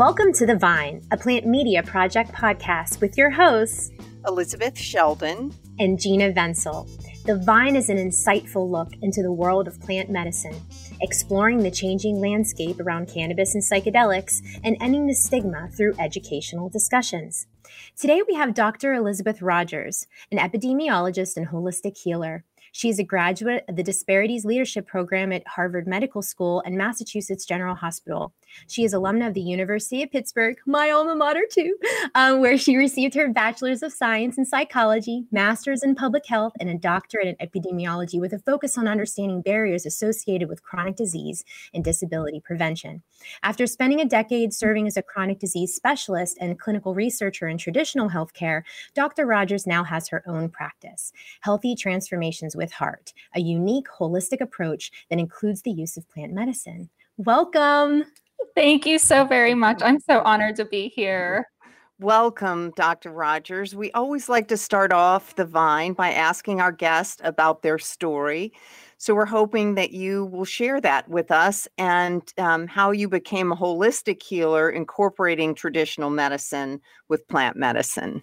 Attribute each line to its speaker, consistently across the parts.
Speaker 1: Welcome to The Vine, a plant media project podcast with your hosts,
Speaker 2: Elizabeth Sheldon
Speaker 1: and Gina Venzel. The Vine is an insightful look into the world of plant medicine, exploring the changing landscape around cannabis and psychedelics, and ending the stigma through educational discussions. Today we have Dr. Elizabeth Rodgers, an epidemiologist and holistic healer. She is a graduate of the Disparities Leadership Program at Harvard Medical School and Massachusetts General Hospital. She is alumna of the University of Pittsburgh, my alma mater too, um, where she received her Bachelor's of Science in Psychology, Master's in Public Health, and a doctorate in Epidemiology with a focus on understanding barriers associated with chronic disease and disability prevention. After spending a decade serving as a chronic disease specialist and clinical researcher in traditional healthcare, Dr. Rodgers now has her own practice, Healthy Transformations with Heart, a unique holistic approach that includes the use of plant medicine. Welcome.
Speaker 3: Thank you so very much. I'm so honored to be here.
Speaker 2: Welcome, Dr. Rodgers. We always like to start off the Vine by asking our guest about their story. So we're hoping that you will share that with us and um, how you became a holistic healer incorporating traditional medicine with plant medicine.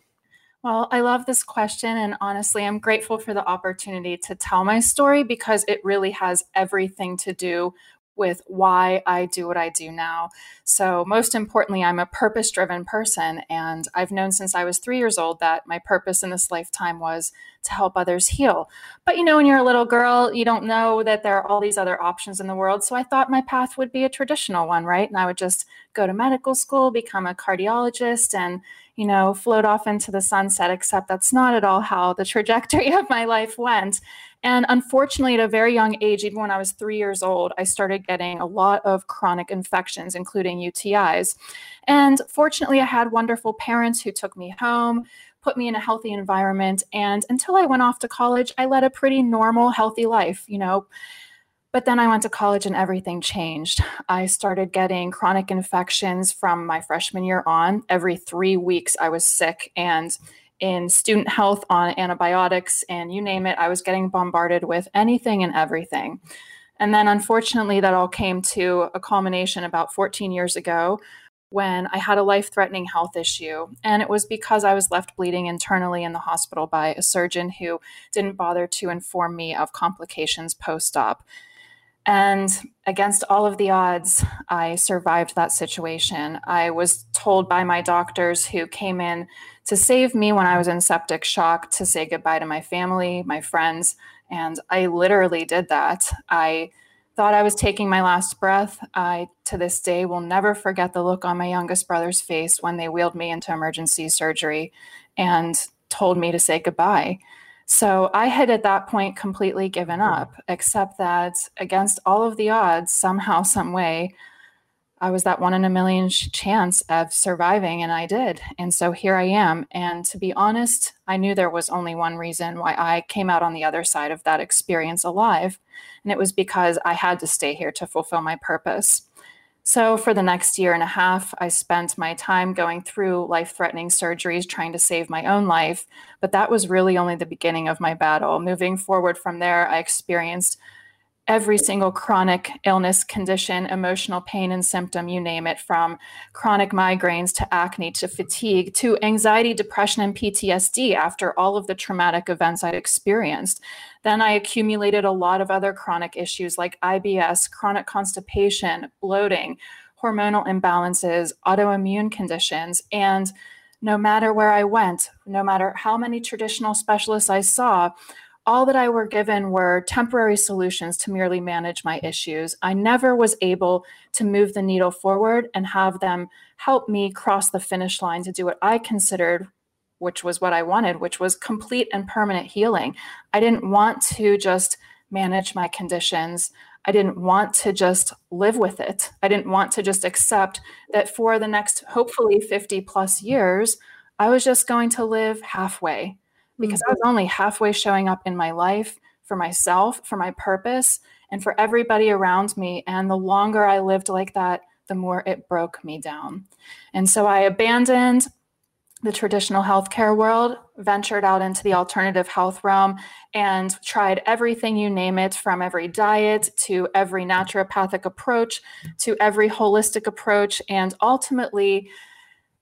Speaker 3: Well, I love this question. And honestly, I'm grateful for the opportunity to tell my story because it really has everything to do with why I do what I do now. So, most importantly, I'm a purpose driven person. And I've known since I was three years old that my purpose in this lifetime was to help others heal. But you know, when you're a little girl, you don't know that there are all these other options in the world. So, I thought my path would be a traditional one, right? And I would just go to medical school, become a cardiologist, and you know, float off into the sunset, except that's not at all how the trajectory of my life went. And unfortunately, at a very young age, even when I was three years old, I started getting a lot of chronic infections, including UTIs. And fortunately, I had wonderful parents who took me home, put me in a healthy environment. And until I went off to college, I led a pretty normal, healthy life, you know. But then I went to college and everything changed. I started getting chronic infections from my freshman year on. Every three weeks, I was sick. And in student health on antibiotics and you name it, I was getting bombarded with anything and everything. And then unfortunately, that all came to a culmination about 14 years ago when I had a life threatening health issue. And it was because I was left bleeding internally in the hospital by a surgeon who didn't bother to inform me of complications post op. And against all of the odds, I survived that situation. I was told by my doctors who came in to save me when I was in septic shock to say goodbye to my family, my friends. And I literally did that. I thought I was taking my last breath. I, to this day, will never forget the look on my youngest brother's face when they wheeled me into emergency surgery and told me to say goodbye. So I had at that point completely given up, except that against all of the odds, somehow, some way, I was that one in a million chance of surviving, and I did. And so here I am. And to be honest, I knew there was only one reason why I came out on the other side of that experience alive. And it was because I had to stay here to fulfill my purpose. So, for the next year and a half, I spent my time going through life threatening surgeries trying to save my own life. But that was really only the beginning of my battle. Moving forward from there, I experienced every single chronic illness, condition, emotional pain and symptom, you name it, from chronic migraines to acne to fatigue to anxiety, depression, and PTSD after all of the traumatic events I'd experienced. Then I accumulated a lot of other chronic issues like IBS, chronic constipation, bloating, hormonal imbalances, autoimmune conditions, and no matter where I went, no matter how many traditional specialists I saw, all that I were given were temporary solutions to merely manage my issues. I never was able to move the needle forward and have them help me cross the finish line to do what I considered, which was what I wanted, which was complete and permanent healing. I didn't want to just manage my conditions. I didn't want to just live with it. I didn't want to just accept that for the next, hopefully, 50 plus years, I was just going to live halfway because mm-hmm. I was only halfway showing up in my life for myself, for my purpose, and for everybody around me. And the longer I lived like that, the more it broke me down. And so I abandoned the traditional healthcare world, ventured out into the alternative health realm, and tried everything you name it from every diet to every naturopathic approach to every holistic approach. And ultimately,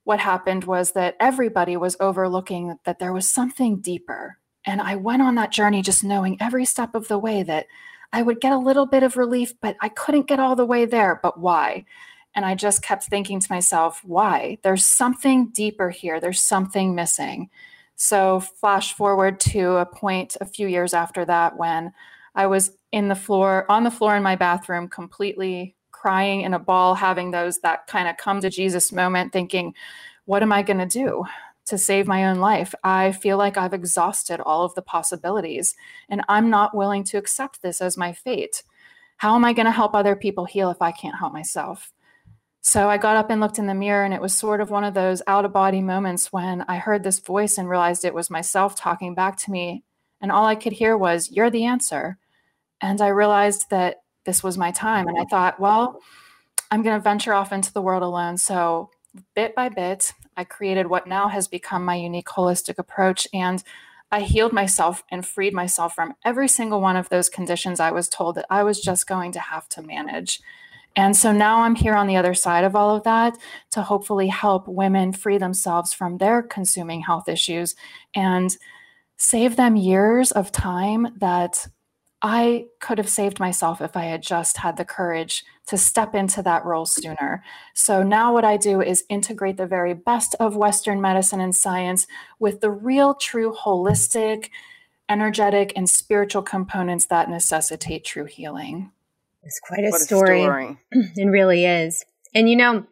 Speaker 3: what happened was that everybody was overlooking that there was something deeper. And I went on that journey just knowing every step of the way that I would get a little bit of relief, but I couldn't get all the way there. But why? And I just kept thinking to myself, why? There's something deeper here. There's something missing. So, flash forward to a point a few years after that when I was in the floor, on the floor in my bathroom, completely crying in a ball, having those that kind of come to Jesus moment, thinking, what am I going to do to save my own life? I feel like I've exhausted all of the possibilities, and I'm not willing to accept this as my fate. How am I going to help other people heal if I can't help myself? So I got up and looked in the mirror, and it was sort of one of those out of body moments when I heard this voice and realized it was myself talking back to me. And all I could hear was, You're the answer. And I realized that this was my time. And I thought, Well, I'm going to venture off into the world alone. So bit by bit, I created what now has become my unique holistic approach. And I healed myself and freed myself from every single one of those conditions I was told that I was just going to have to manage. And so now I'm here on the other side of all of that to hopefully help women free themselves from their consuming health issues and save them years of time that I could have saved myself if I had just had the courage to step into that role sooner. So now what I do is integrate the very best of Western medicine and science with the real, true, holistic, energetic, and spiritual components that necessitate true healing.
Speaker 1: It's quite a, story. a story. it really is. And you know,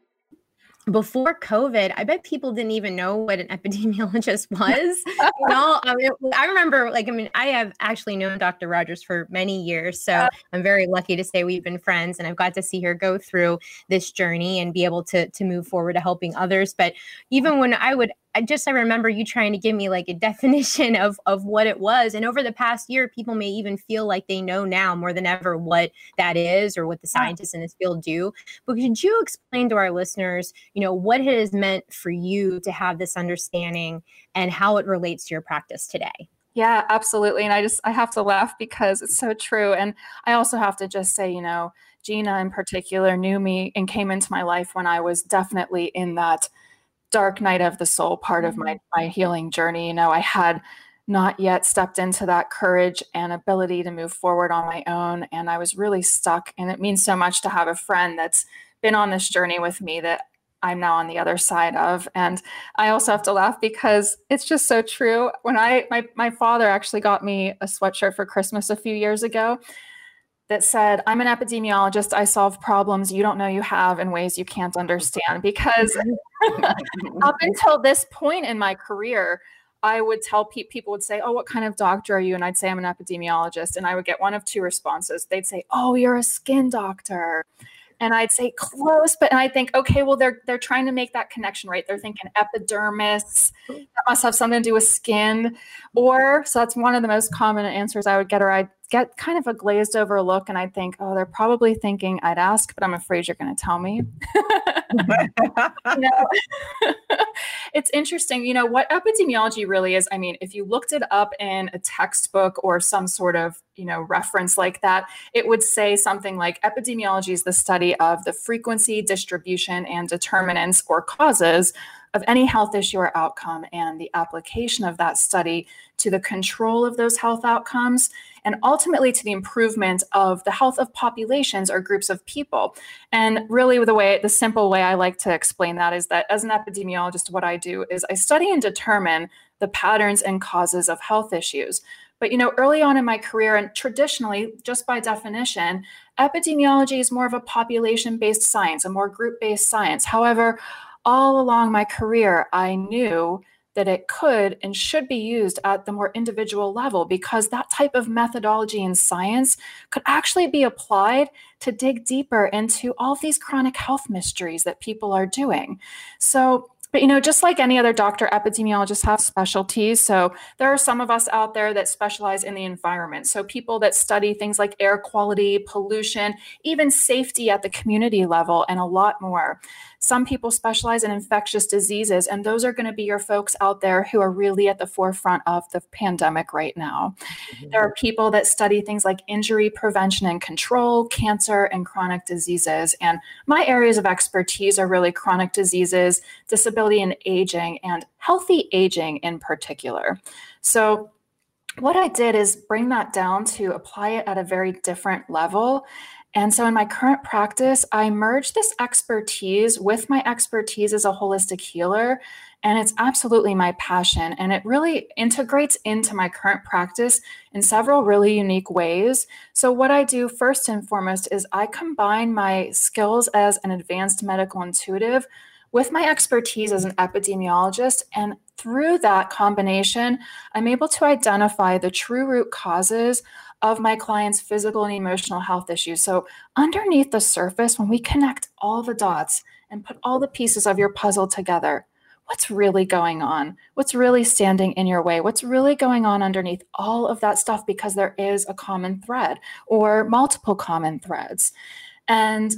Speaker 1: before COVID, I bet people didn't even know what an epidemiologist was. you know, I, mean, I remember, like, I mean, I have actually known Dr. Rodgers for many years, so oh. I'm very lucky to say we've been friends, and I've got to see her go through this journey and be able to to move forward to helping others. But even when I would I just I remember you trying to give me like a definition of of what it was. And over the past year, people may even feel like they know now more than ever what that is or what the scientists in this field do. But could you explain to our listeners, you know, what it has meant for you to have this understanding and how it relates to your practice today?
Speaker 3: Yeah, absolutely. And I just I have to laugh because it's so true. And I also have to just say, you know, Gina in particular knew me and came into my life when I was definitely in that dark night of the soul part of my mm-hmm. my healing journey. You know i had not yet stepped into that courage and ability to move forward on my own and i was really stuck and it means so much to have a friend that's been on this journey with me that i'm now on the other side of. And i also have to laugh because it's just so true. When i my, my father actually got me a sweatshirt for christmas a few years ago that said, I'm an epidemiologist. I solve problems you don't know you have in ways you can't understand. Because up until this point in my career, I would tell pe- people would say, "Oh, what kind of doctor are you?" And I'd say, "I'm an epidemiologist." And I would get one of two responses. They'd say, "Oh, you're a skin doctor." and I'd say close, but and I think, okay, well, they're they're trying to make that connection, right? They're thinking epidermis, that must have something to do with skin. Or so that's one of the most common answers I would get, or I'd get kind of a glazed over look and I'd think, oh, they're probably thinking I'd ask, but I'm afraid you're going to tell me. it's interesting. You know, what epidemiology really is, I mean, if you looked it up in a textbook or some sort of, you know, reference like that, it would say something like epidemiology is the study of the frequency, distribution, and determinants or causes of any health issue or outcome and the application of that study to the control of those health outcomes and ultimately to the improvement of the health of populations or groups of people. And really, the way, the simple way I like to explain that is that as an epidemiologist, what I do is I study and determine the patterns and causes of health issues. But you know, early on in my career, and traditionally, just by definition, epidemiology is more of a population based science, a more group based science. However, all along my career, I knew that it could and should be used at the more individual level because that type of methodology and science could actually be applied to dig deeper into all of these chronic health mysteries that people are doing. So, But you know, just like any other doctor, epidemiologists have specialties. So there are some of us out there that specialize in the environment. So people that study things like air quality, pollution, even safety at the community level, and a lot more. Some people specialize in infectious diseases, and those are going to be your folks out there who are really at the forefront of the pandemic right now. Mm-hmm. There are people that study things like injury prevention and control, cancer, and chronic diseases. And my areas of expertise are really chronic diseases, disability and aging, and healthy aging in particular. So, what I did is bring that down to apply it at a very different level and so in my current practice, I merge this expertise with my expertise as a holistic healer. And it's absolutely my passion. And it really integrates into my current practice in several really unique ways. So, what I do first and foremost is I combine my skills as an advanced medical intuitive with my expertise as an epidemiologist. And through that combination, I'm able to identify the true root causes of my clients' physical and emotional health issues. So, underneath the surface, when we connect all the dots and put all the pieces of your puzzle together, what's really going on? What's really standing in your way? What's really going on underneath all of that stuff? Because there is a common thread or multiple common threads. And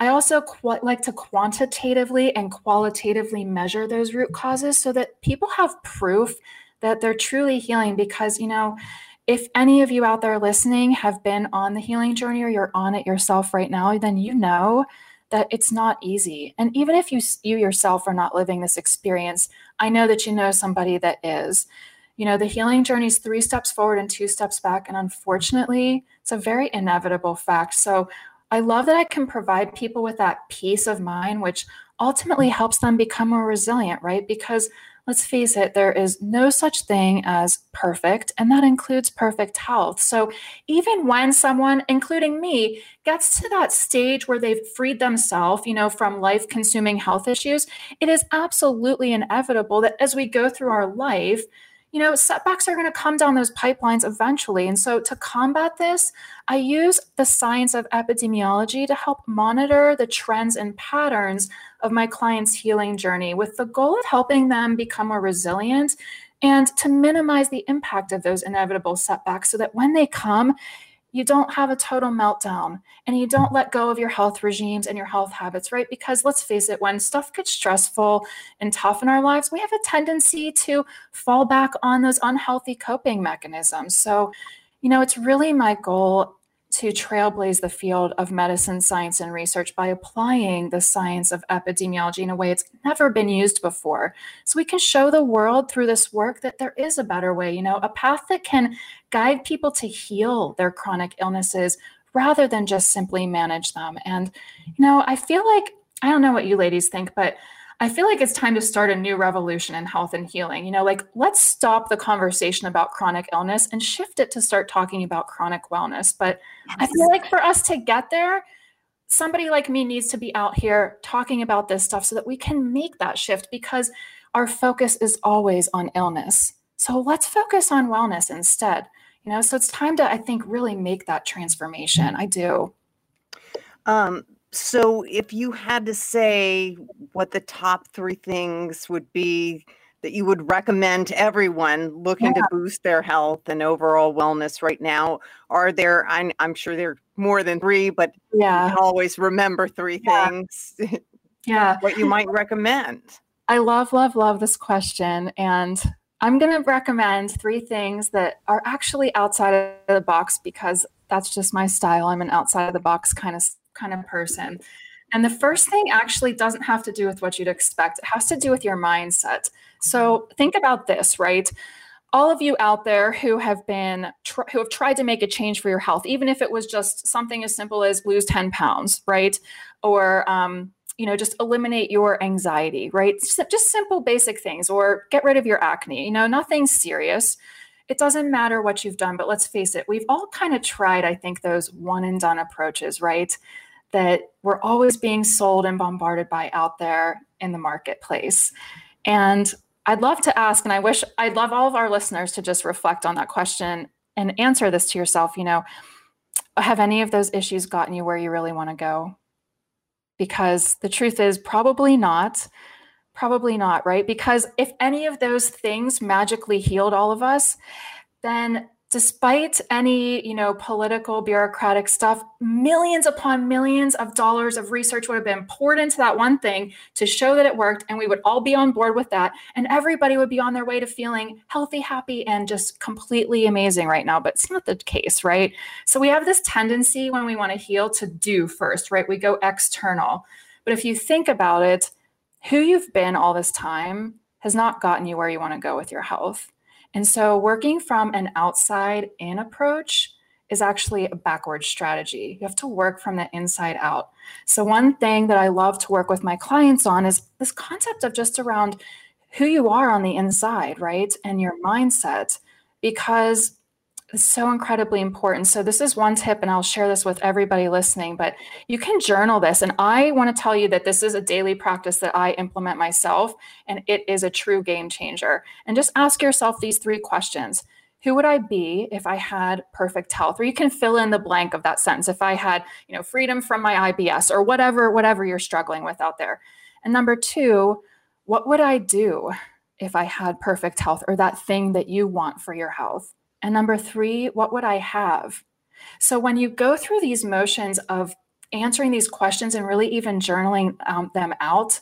Speaker 3: I also qu- like to quantitatively and qualitatively measure those root causes so that people have proof that they're truly healing because, you know, if any of you out there listening have been on the healing journey or you're on it yourself right now, then you know that it's not easy. And even if you you yourself are not living this experience, I know that you know somebody that is. You know, the healing journey is three steps forward and two steps back. And unfortunately, it's a very inevitable fact. So I love that I can provide people with that peace of mind, which ultimately helps them become more resilient, right? Because let's face it, there is no such thing as perfect, and that includes perfect health. So even when someone, including me, gets to that stage where they've freed themselves, you know, from life consuming health issues, it is absolutely inevitable that as we go through our life, you know, setbacks are going to come down those pipelines eventually. And so to combat this, I use the science of epidemiology to help monitor the trends and patterns of my clients' healing journey with the goal of helping them become more resilient and to minimize the impact of those inevitable setbacks so that when they come, you don't have a total meltdown and you don't let go of your health regimes and your health habits, right? Because let's face it, when stuff gets stressful and tough in our lives, we have a tendency to fall back on those unhealthy coping mechanisms. So, you know, it's really my goal to trailblaze the field of medicine, science, and research by applying the science of epidemiology in a way it's never been used before. So we can show the world through this work that there is a better way, you know, a path that can guide people to heal their chronic illnesses rather than just simply manage them. And, you know, I feel like, I don't know what you ladies think, but I feel like it's time to start a new revolution in health and healing. You know, like let's stop the conversation about chronic illness and shift it to start talking about chronic wellness. But I feel like for us to get there, somebody like me needs to be out here talking about this stuff so that we can make that shift because our focus is always on illness. So let's focus on wellness instead. You know, so it's time to, I think, really make that transformation. I do.
Speaker 2: Um, so, if you had to say what the top three things would be that you would recommend to everyone looking yeah. to boost their health and overall wellness right now, are there? I'm, I'm sure there are more than three, but yeah, always remember three yeah. things.
Speaker 3: yeah,
Speaker 2: what you might recommend.
Speaker 3: I love, love, love this question, and I'm going to recommend three things that are actually outside of the box because that's just my style. I'm an outside of the box kind of kind of person. And the first thing actually doesn't have to do with what you'd expect. It has to do with your mindset. So think about this, right? All of you out there who have been tr- who have tried to make a change for your health, even if it was just something as simple as lose 10 pounds, right? Or um, you know, just eliminate your anxiety, right? Just simple basic things, or get rid of your acne, you know, nothing serious. It doesn't matter what you've done, but let's face it, we've all kind of tried, I think, those one and done approaches, right? That we're always being sold and bombarded by out there in the marketplace. And I'd love to ask, and I wish I'd love all of our listeners to just reflect on that question and answer this to yourself. You know, have any of those issues gotten you where you really want to go? Because the truth is, probably not. Probably not, right? Because if any of those things magically healed all of us, then despite any you know political bureaucratic stuff millions upon millions of dollars of research would have been poured into that one thing to show that it worked and we would all be on board with that and everybody would be on their way to feeling healthy happy and just completely amazing right now. But it's not the case right? So we have this tendency when we want to heal to do first right? We go external. But if you think about it who you've been all this time has not gotten you where you want to go with your health and so, working from an outside in approach is actually a backward strategy. You have to work from the inside out. So, one thing that I love to work with my clients on is this concept of just around who you are on the inside, right? And your mindset. Because is so incredibly important. So, this is one tip, and I'll share this with everybody listening. But you can journal this. And I want to tell you that this is a daily practice that I implement myself, and it is a true game changer. And just ask yourself these three questions Who would I be if I had perfect health? Or you can fill in the blank of that sentence if I had, you know, freedom from my IBS or whatever, whatever you're struggling with out there. And number two, what would I do if I had perfect health or that thing that you want for your health? And number three, what would I have? So when you go through these motions of answering these questions and really even journaling um, them out,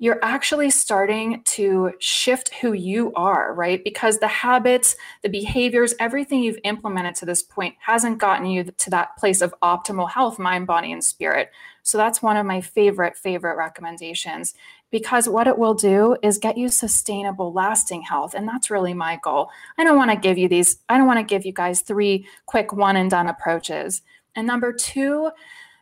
Speaker 3: you're actually starting to shift who you are, right? Because the habits, the behaviors, everything you've implemented to this point hasn't gotten you to that place of optimal health, mind, body, and spirit. So that's one of my favorite, favorite recommendations because what it will do is get you sustainable, lasting health. And that's really my goal. I don't want to give you these, I don't want to give you guys three quick one and done approaches. And number two,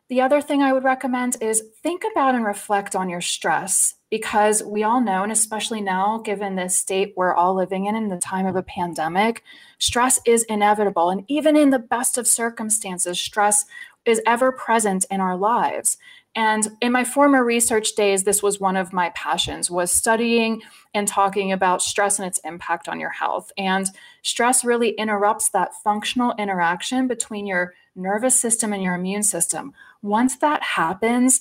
Speaker 3: the other thing I would recommend is think about and reflect on your stress because we all know, and especially now, given this state we're all living in in the time of a pandemic, stress is inevitable. And even in the best of circumstances, stress is ever present in our lives. And in my former research days, this was one of my passions was studying and talking about stress and its impact on your health. And stress really interrupts that functional interaction between your nervous system and your immune system. Once that happens,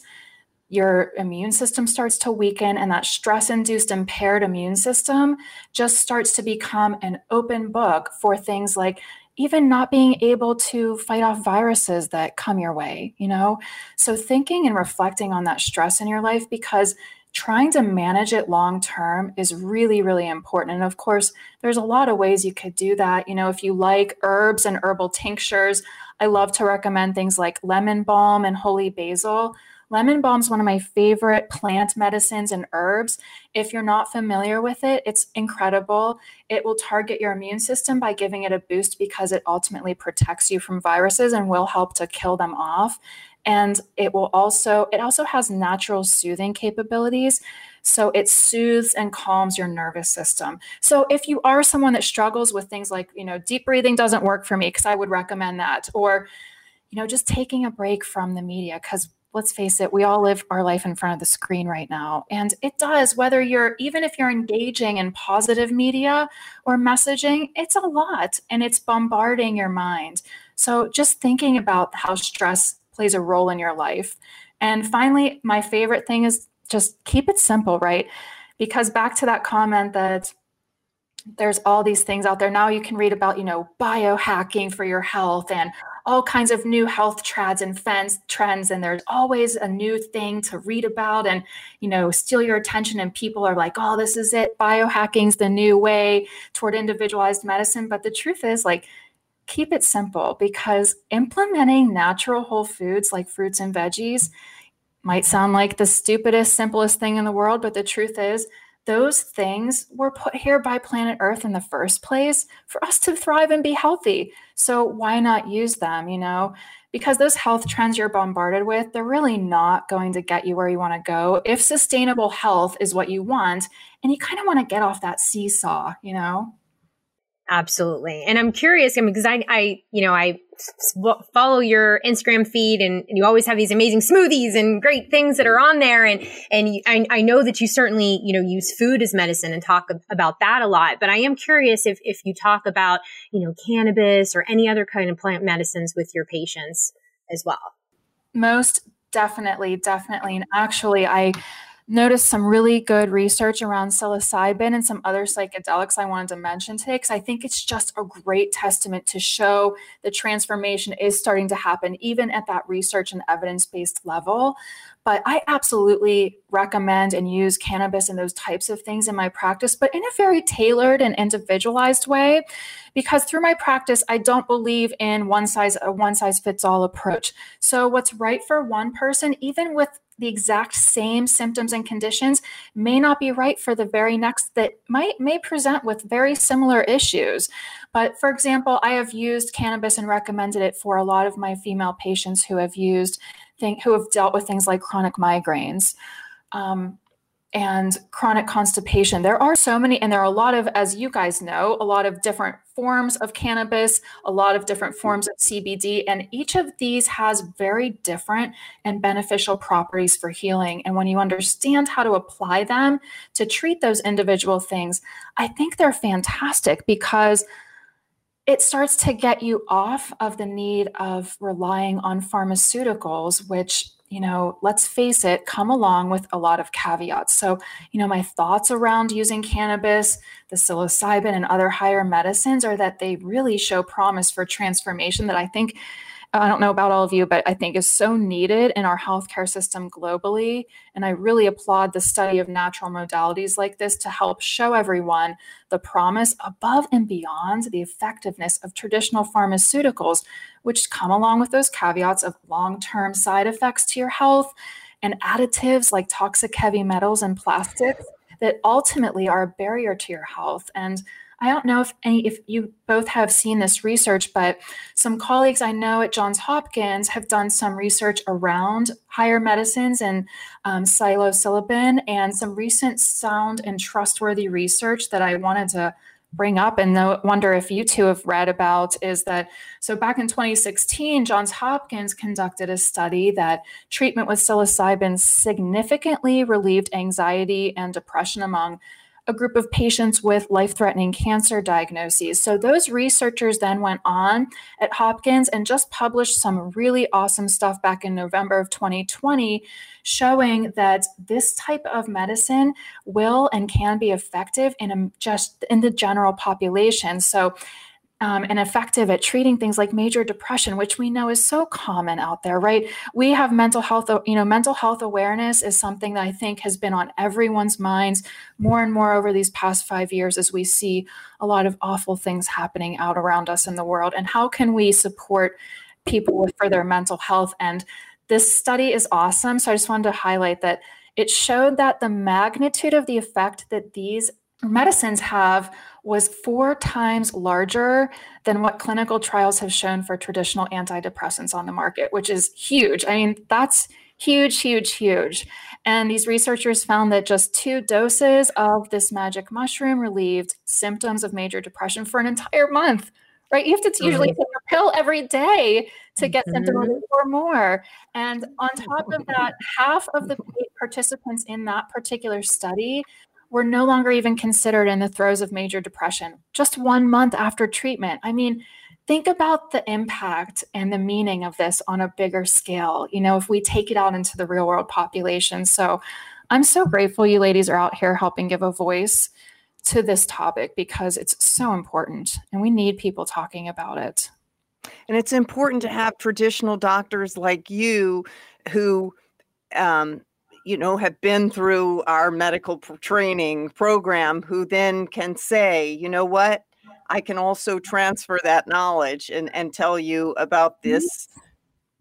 Speaker 3: your immune system starts to weaken, and that stress induced impaired immune system just starts to become an open book for things like even not being able to fight off viruses that come your way, you know? So thinking and reflecting on that stress in your life because trying to manage it long term is really really important. And of course there's a lot of ways you could do that. You know if you like herbs and herbal tinctures i love to recommend things like lemon balm and holy basil Lemon balm is one of my favorite plant medicines and herbs. If you're not familiar with it, it's incredible. It will target your immune system by giving it a boost because it ultimately protects you from viruses and will help to kill them off. And it will also it also has natural soothing capabilities. So it soothes and calms your nervous system. So if you are someone that struggles with things like, you know, deep breathing doesn't work for me because I would recommend that or you know, just taking a break from the media because let's face it, we all live our life in front of the screen right now. And it does, whether you're, even if you're engaging in positive media or messaging, it's a lot and it's bombarding your mind. So just thinking about how stress plays a role in your life. And finally, my favorite thing is just keep it simple, right? Because back to that comment that there's all these things out there now you can read about you know biohacking for your health and all kinds of new health trends and fence trends and there's always a new thing to read about and you know steal your attention and people are like oh this is it. Biohacking's the new way toward individualized medicine. But the truth is like keep it simple because implementing natural whole foods like fruits and veggies might sound like the stupidest simplest thing in the world but the truth is those things were put here by planet Earth in the first place for us to thrive and be healthy. So why not use them, you know? Because those health trends you're bombarded with, they're really not going to get you where you want to go. If sustainable health is what you want, and you kind of want to get off that seesaw, you know?
Speaker 1: Absolutely. And I'm curious, I mean, because I, I, you know, I follow your Instagram feed and, and, you always have these amazing smoothies and great things that are on there. And, and I, I know that you certainly, you know, use food as medicine and talk about that a lot. But I am curious if, if you talk about, you know, cannabis or any other kind of plant medicines with your patients as well.
Speaker 3: Most definitely, definitely. And actually, I, noticed some really good research around psilocybin and some other psychedelics I wanted to mention today because I think it's just a great testament to show the transformation is starting to happen, even at that research and evidence based level. But I absolutely recommend and use cannabis and those types of things in my practice, but in a very tailored and individualized way. Because through my practice, I don't believe in one size a one size fits all approach. So what's right for one person, even with the exact same symptoms and conditions may not be right for the very next that might may present with very similar issues but for example i have used cannabis and recommended it for a lot of my female patients who have used think, who have dealt with things like chronic migraines um, and chronic constipation. There are so many, and there are a lot of, as you guys know, a lot of different forms of cannabis, a lot of different mm-hmm. forms of CBD, and each of these has very different and beneficial properties for healing. And when you understand how to apply them to treat those individual things, I think they're fantastic because it starts to get you off of the need of relying on pharmaceuticals, which, you know, let's face it, come along with a lot of caveats. So, you know, my thoughts around using cannabis, the psilocybin, and other higher medicines are that they really show promise for transformation that I think I don't know about all of you, but I think is so needed in our healthcare system globally. And I really applaud the study of natural modalities like this to help show everyone the promise above and beyond the effectiveness of traditional pharmaceuticals, which come along with those caveats of long term side effects to your health and additives like toxic heavy metals and plastics that ultimately are a barrier to your health. And I don't know if any if you both have seen this research, but some colleagues I know at Johns Hopkins have done some research around higher medicines and um, psilocybin, and some recent sound and trustworthy research that I wanted to bring up. And wonder if you two have read about is that so back in 2016 johns hopkins conducted a study that treatment with psilocybin significantly relieved anxiety and depression among a group of patients with life threatening cancer diagnoses. So, those researchers then went on at Hopkins and just published some really awesome stuff back in November of 2020, showing that this type of medicine will and can be effective in a, just in the general population. So, um, and effective at treating things like major depression, which we know is so common out there, right? We have mental health, you know, mental health awareness is something that I think has been on everyone's minds more and more over these past five years as we see a lot of awful things happening out around us in the world. And how can we support people for their mental health? And this study is awesome. So I just wanted to highlight that it showed that the magnitude of the effect that these medicines have was four times larger than what clinical trials have shown for traditional antidepressants on the market, which is huge. I mean, that's huge, huge, huge. And these researchers found that just two doses of this magic mushroom relieved symptoms of major depression for an entire month. Right? You have to usually take a pill every day to get mm-hmm. symptom relief or more. And on top of that, half of the participants in that particular study were no longer even considered in the throes of major depression just one month after treatment. I mean, think about the impact and the meaning of this on a bigger scale, you know, if we take it out into the real world population. So I'm so grateful you ladies are out here helping give a voice to this topic because it's so important and we need people talking about it.
Speaker 2: And it's important to have traditional doctors like you who um, you know have been through our medical training program who then can say you know what? I can also transfer that knowledge and and tell you about mm-hmm. this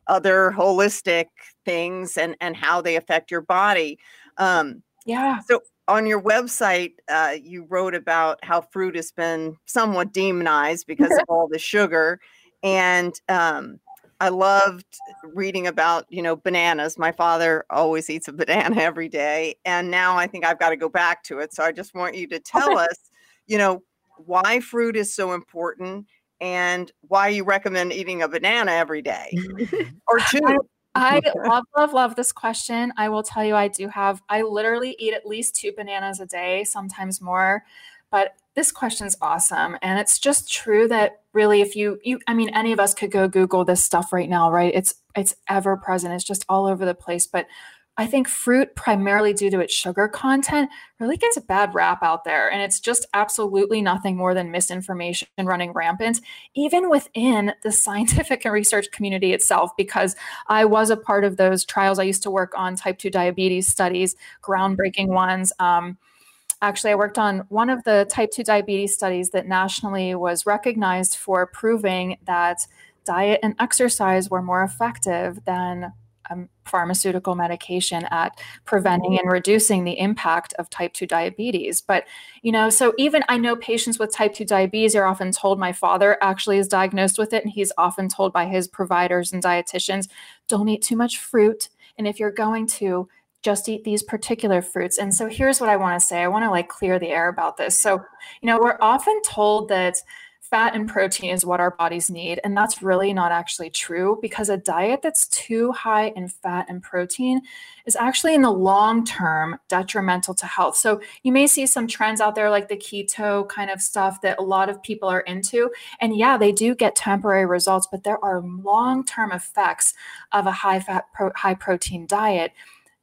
Speaker 2: other holistic things and and how they affect your body.
Speaker 3: Um yeah.
Speaker 2: so on your website uh, you wrote about how fruit has been somewhat demonized because of all the sugar and um I loved reading about, you know, bananas. My father always eats a banana every day. And now I think I've got to go back to it. So I just want you to oh, tell us, you know, why fruit is so important and why you recommend eating a banana every day or two.
Speaker 3: I love, love, love this question. I will tell you, I do have, I literally eat at least two bananas a day, sometimes more. But this question's awesome. And it's just true that really if you you I mean any of us could go Google this stuff right now, right? It's it's ever present. It's just all over the place. But I think fruit, primarily due to its sugar content, really gets a bad rap out there. And it's just absolutely nothing more than misinformation running rampant, even within the scientific and research community itself, because I was a part of those trials. I used to work on type 2 diabetes studies, groundbreaking ones. Um, actually, I worked on one of the type 2 diabetes studies that nationally was recognized for proving that diet and exercise were more effective than um, pharmaceutical medication at preventing and reducing the impact of type 2 diabetes. But, you know, so even I know patients with type 2 diabetes are often told, my father actually is diagnosed with it, and he's often told by his providers and dietitians, don't eat too much fruit. And if you're going to, just eat these particular fruits. And so here's what I want to say. I want to like clear the air about this. So, you know, we're often told that fat and protein is what our bodies need. And that's really not actually true because a diet that's too high in fat and protein is actually in the long term detrimental to health. So you may see some trends out there like the keto kind of stuff that a lot of people are into. And yeah, they do get temporary results, but there are long term effects of a high fat, pro- high protein diet.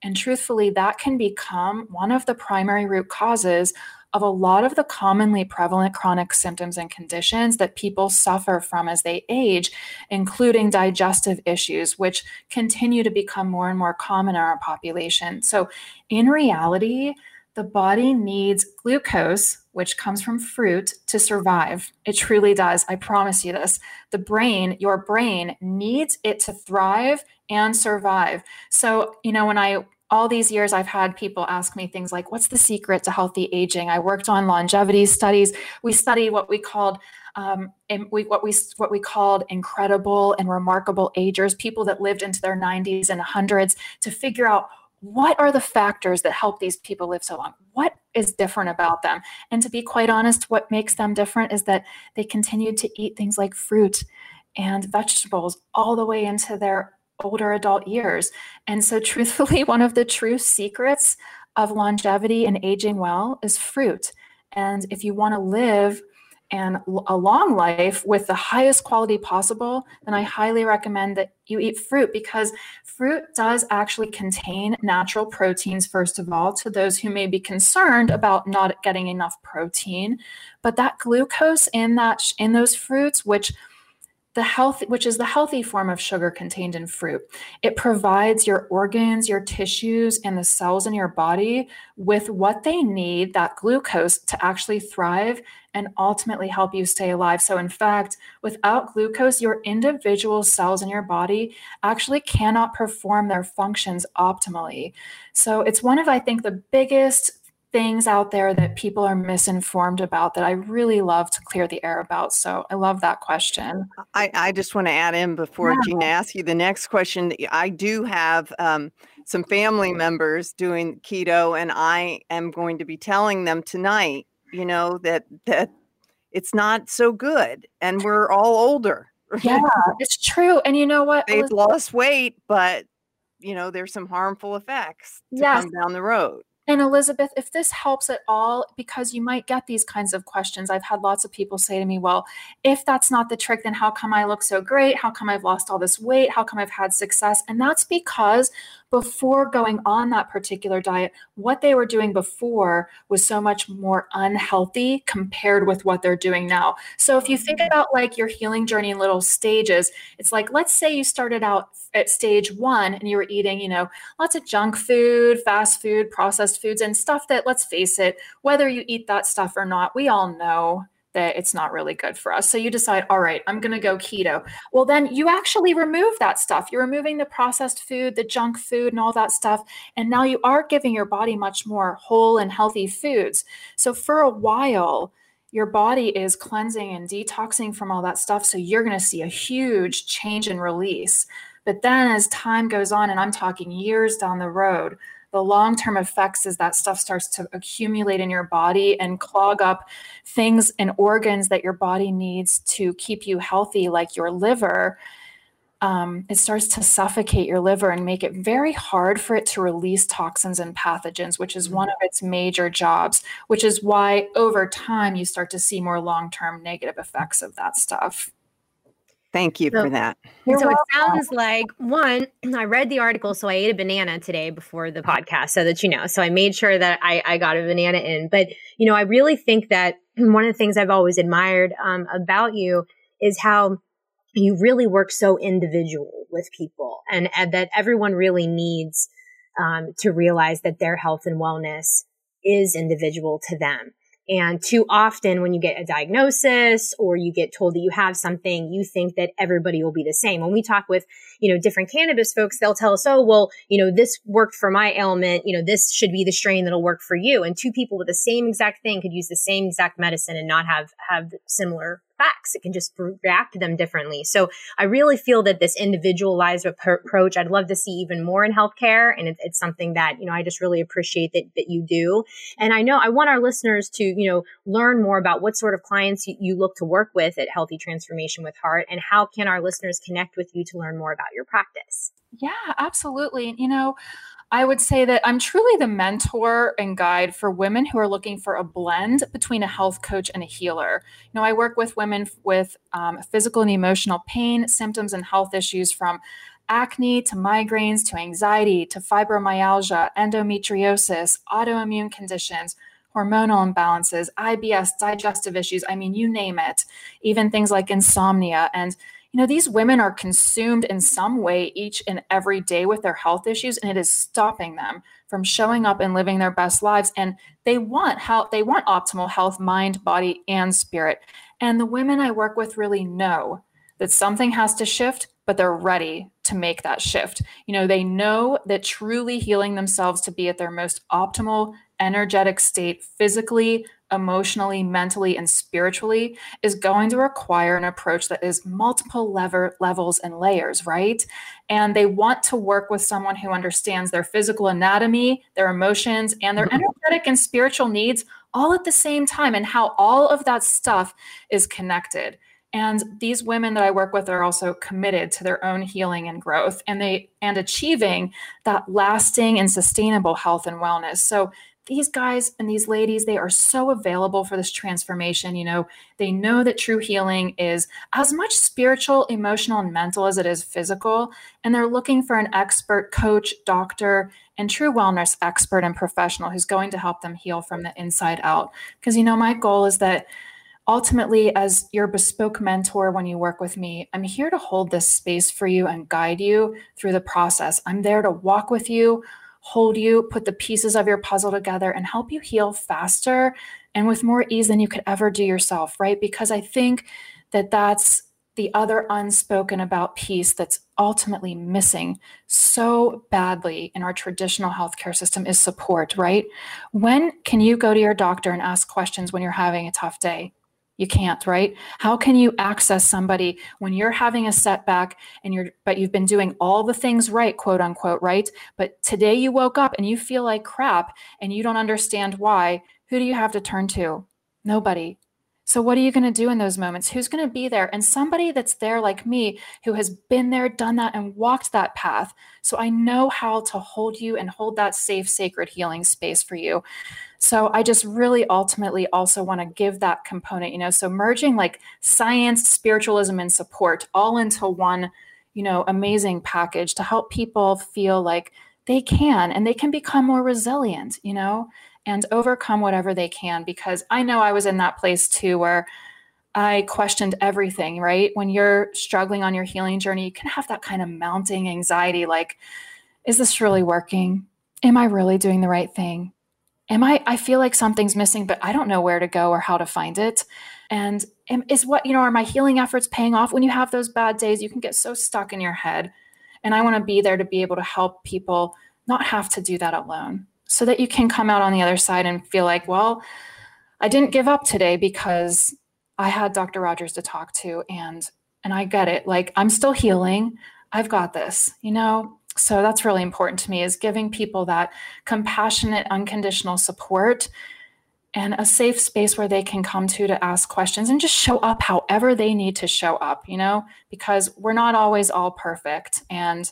Speaker 3: And truthfully, that can become one of the primary root causes of a lot of the commonly prevalent chronic symptoms and conditions that people suffer from as they age, including digestive issues, which continue to become more and more common in our population. So, in reality, the body needs glucose, which comes from fruit, to survive. It truly does. I promise you this. The brain, your brain, needs it to thrive and survive. So, you know, when I all these years I've had people ask me things like, what's the secret to healthy aging? I worked on longevity studies. We studied what we called um, we, what we what we called incredible and remarkable agers, people that lived into their 90s and 100s, to figure out what are the factors that help these people live so long. What is different about them? And to be quite honest, what makes them different is that they continued to eat things like fruit and vegetables all the way into their older adult years. And so, truthfully, one of the true secrets of longevity and aging well is fruit. And if you want to live and a long life with the highest quality possible, then I highly recommend that you eat fruit because fruit does actually contain natural proteins, first of all, to those who may be concerned about not getting enough protein. But that glucose in that in those fruits, which the health which is the healthy form of sugar contained in fruit. It provides your organs your tissues and the cells in your body with what they need that glucose to actually thrive and ultimately help you stay alive. So in fact without glucose your individual cells in your body actually cannot perform their functions optimally. So it's one of i think the biggest things out there that people are misinformed about that I really love to clear the air about. So I love that question.
Speaker 2: I, I just want to add in before yeah. Gina asks you the next question. I do have um, some family members doing keto, and I am going to be telling them tonight, you know, that that it's not so good, and we're all older.
Speaker 3: Yeah, it's true. And you know what?
Speaker 2: They've lost weight, but you know, there's some harmful effects to yes. come down the road.
Speaker 3: And Elizabeth, if this helps at all, because you might get these kinds of questions, I've had lots of people say to me, well, if that's not the trick, then how come I look so great? How come I've lost all this weight? How come I've had success? And that's because before going on that particular diet, what they were doing before was so much more unhealthy compared with what they're doing now. So if you think mm-hmm. about like your healing journey in little stages, it's like, let's say you started out at stage one and you were eating, you know, lots of junk food, fast food, processed foods, and stuff that, let's face it, whether you eat that stuff or not, we all know that it's not really good for us. So you decide, all right, I'm going to go keto. Well, then you actually remove that stuff. You're removing the processed food, the junk food, and all that stuff. And now you are giving your body much more whole and healthy foods. So for a while, your body is cleansing and detoxing from all that stuff. So you're going to see a huge change in release. But then as time goes on, and I'm talking years down the road, the long term effects is that stuff starts to accumulate in your body and clog up things and organs that your body needs to keep you healthy, like your liver. Um, it starts to suffocate your liver and make it very hard for it to release toxins and pathogens, which is one of its major jobs, which is why over time you start to see more long term negative effects of that stuff.
Speaker 2: Thank you so, for that.
Speaker 1: so it sounds like one, I read the article, so I ate a banana today before the podcast, so that you know. So I made sure that I, I got a banana in. But, you know, I really think that one of the things I've always admired um, about you is how you really work so individual with people and, and that everyone really needs um, to realize that their health and wellness is individual to them. And too often when you get a diagnosis or you get told that you have something, you think that everybody will be the same. When we talk with, you know, different cannabis folks, they'll tell us, oh, well, you know, this worked for my ailment. You know, this should be the strain that'll work for you. And two people with the same exact thing could use the same exact medicine and not have, have similar It can just react to them differently. So I really feel that this individualized approach, I'd love to see even more in healthcare. And it's something that, you know, I just really appreciate that, that you do. And I know I want our listeners to, you know, learn more about what sort of clients you, you look to work with at Healthy Transformation with Heart and how can our listeners connect with you to learn more about your practice?
Speaker 3: Yeah, absolutely. And you know, I would say that I'm truly the mentor and guide for women who are looking for a blend between a health coach and a healer. You know, I work with women with um, physical and emotional pain, symptoms, and health issues from acne to migraines to anxiety to fibromyalgia, endometriosis, autoimmune conditions, hormonal imbalances, IBS, digestive issues. I mean, you name it, even things like insomnia. And you know, these women are consumed in some way each and every day with their health issues, and it is stopping them from showing up and living their best lives. And they want how they want optimal health, mind, body, and spirit. And the women I work with really know that something has to shift, but they're ready to make that shift. You know, they know that truly healing themselves to be at their most optimal energetic state physically, emotionally, mentally, and spiritually is going to require an approach that is multiple lever levels and layers, right? And they want to work with someone who understands their physical anatomy, their emotions, and their mm-hmm. energetic and spiritual needs all at the same time, and how all of that stuff is connected. And these women that I work with are also committed to their own healing and growth and they and achieving that lasting and sustainable health and wellness. So these guys and these ladies they are so available for this transformation you know. They know that true healing is as much spiritual emotional and mental as it is physical and they're looking for an expert coach doctor and true wellness expert and professional who's going to help them heal from the inside out. Because you know my goal is that ultimately as your bespoke mentor when you work with me i'm here to hold this space for you and guide you through the process. I'm there to walk with you hold you, put the pieces of your puzzle together, and help you heal faster and with more ease than you could ever do yourself, right? Because I think that that's the other unspoken about piece that's ultimately missing so badly in our traditional healthcare system is support, right? When can you go to your doctor and ask questions when you're having a tough day? You can't, right? How can you access somebody when you're having a setback and you're but you've been doing all the things right, quote unquote, right? But today you woke up and you feel like crap and you don't understand why. Who do you have to turn to? Nobody. So, what are you going to do in those moments? Who's going to be there? And somebody that's there, like me, who has been there, done that, and walked that path. So, I know how to hold you and hold that safe, sacred healing space for you. So, I just really ultimately also want to give that component, you know, so merging like science, spiritualism, and support all into one, you know, amazing package to help people feel like they can and they can become more resilient, you know? And overcome whatever they can because I know I was in that place too where I questioned everything, right? When you're struggling on your healing journey, you can have that kind of mounting anxiety like, is this really working? Am I really doing the right thing? Am I, I feel like something's missing, but I don't know where to go or how to find it. And is what, you know, are my healing efforts paying off? When you have those bad days, you can get so stuck in your head. And I want to be there to be able to help people not have to do that alone so that you can come out on the other side and feel like, well, I didn't give up today because I had Dr. Rodgers to talk to and and I get it. Like I'm still healing. I've got this, you know? So that's really important to me is giving people that compassionate unconditional support and a safe space where they can come to to ask questions and just show up however they need to show up, you know? Because we're not always all perfect and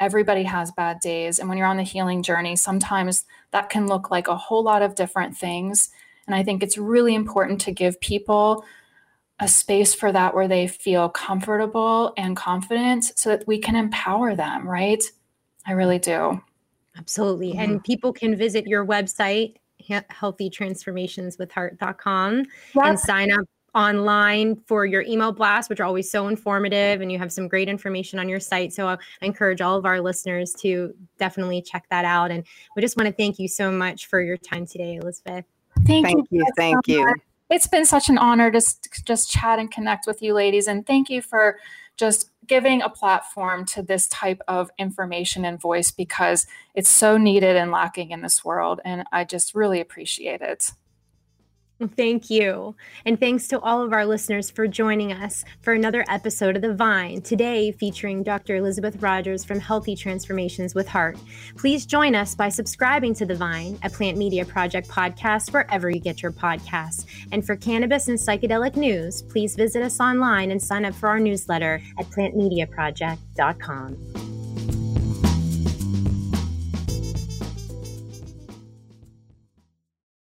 Speaker 3: everybody has bad days. And when you're on the healing journey, sometimes that can look like a whole lot of different things. And I think it's really important to give people a space for that where they feel comfortable and confident so that we can empower them, right? I really do.
Speaker 1: Absolutely. Mm-hmm. And people can visit your website, healthytransformationswithheart.com, yep. and sign up online for your email blast, which are always so informative, and you have some great information on your site. So I encourage all of our listeners to definitely check that out. And we just want to thank you so much for your time today, Elizabeth.
Speaker 2: Thank, thank you. you thank you.
Speaker 3: It's been such an honor to just chat and connect with you, ladies. And thank you for just giving a platform to this type of information and voice because it's so needed and lacking in this world. And I just really appreciate it.
Speaker 1: Thank you. And thanks to all of our listeners for joining us for another episode of The Vine, today featuring Dr. Elizabeth Rodgers from Healthy Transformations with Heart. Please join us by subscribing to The Vine, a Plant Media Project podcast, wherever you get your podcasts. And for cannabis and psychedelic news, please visit us online and sign up for our newsletter at plantmediaproject.com.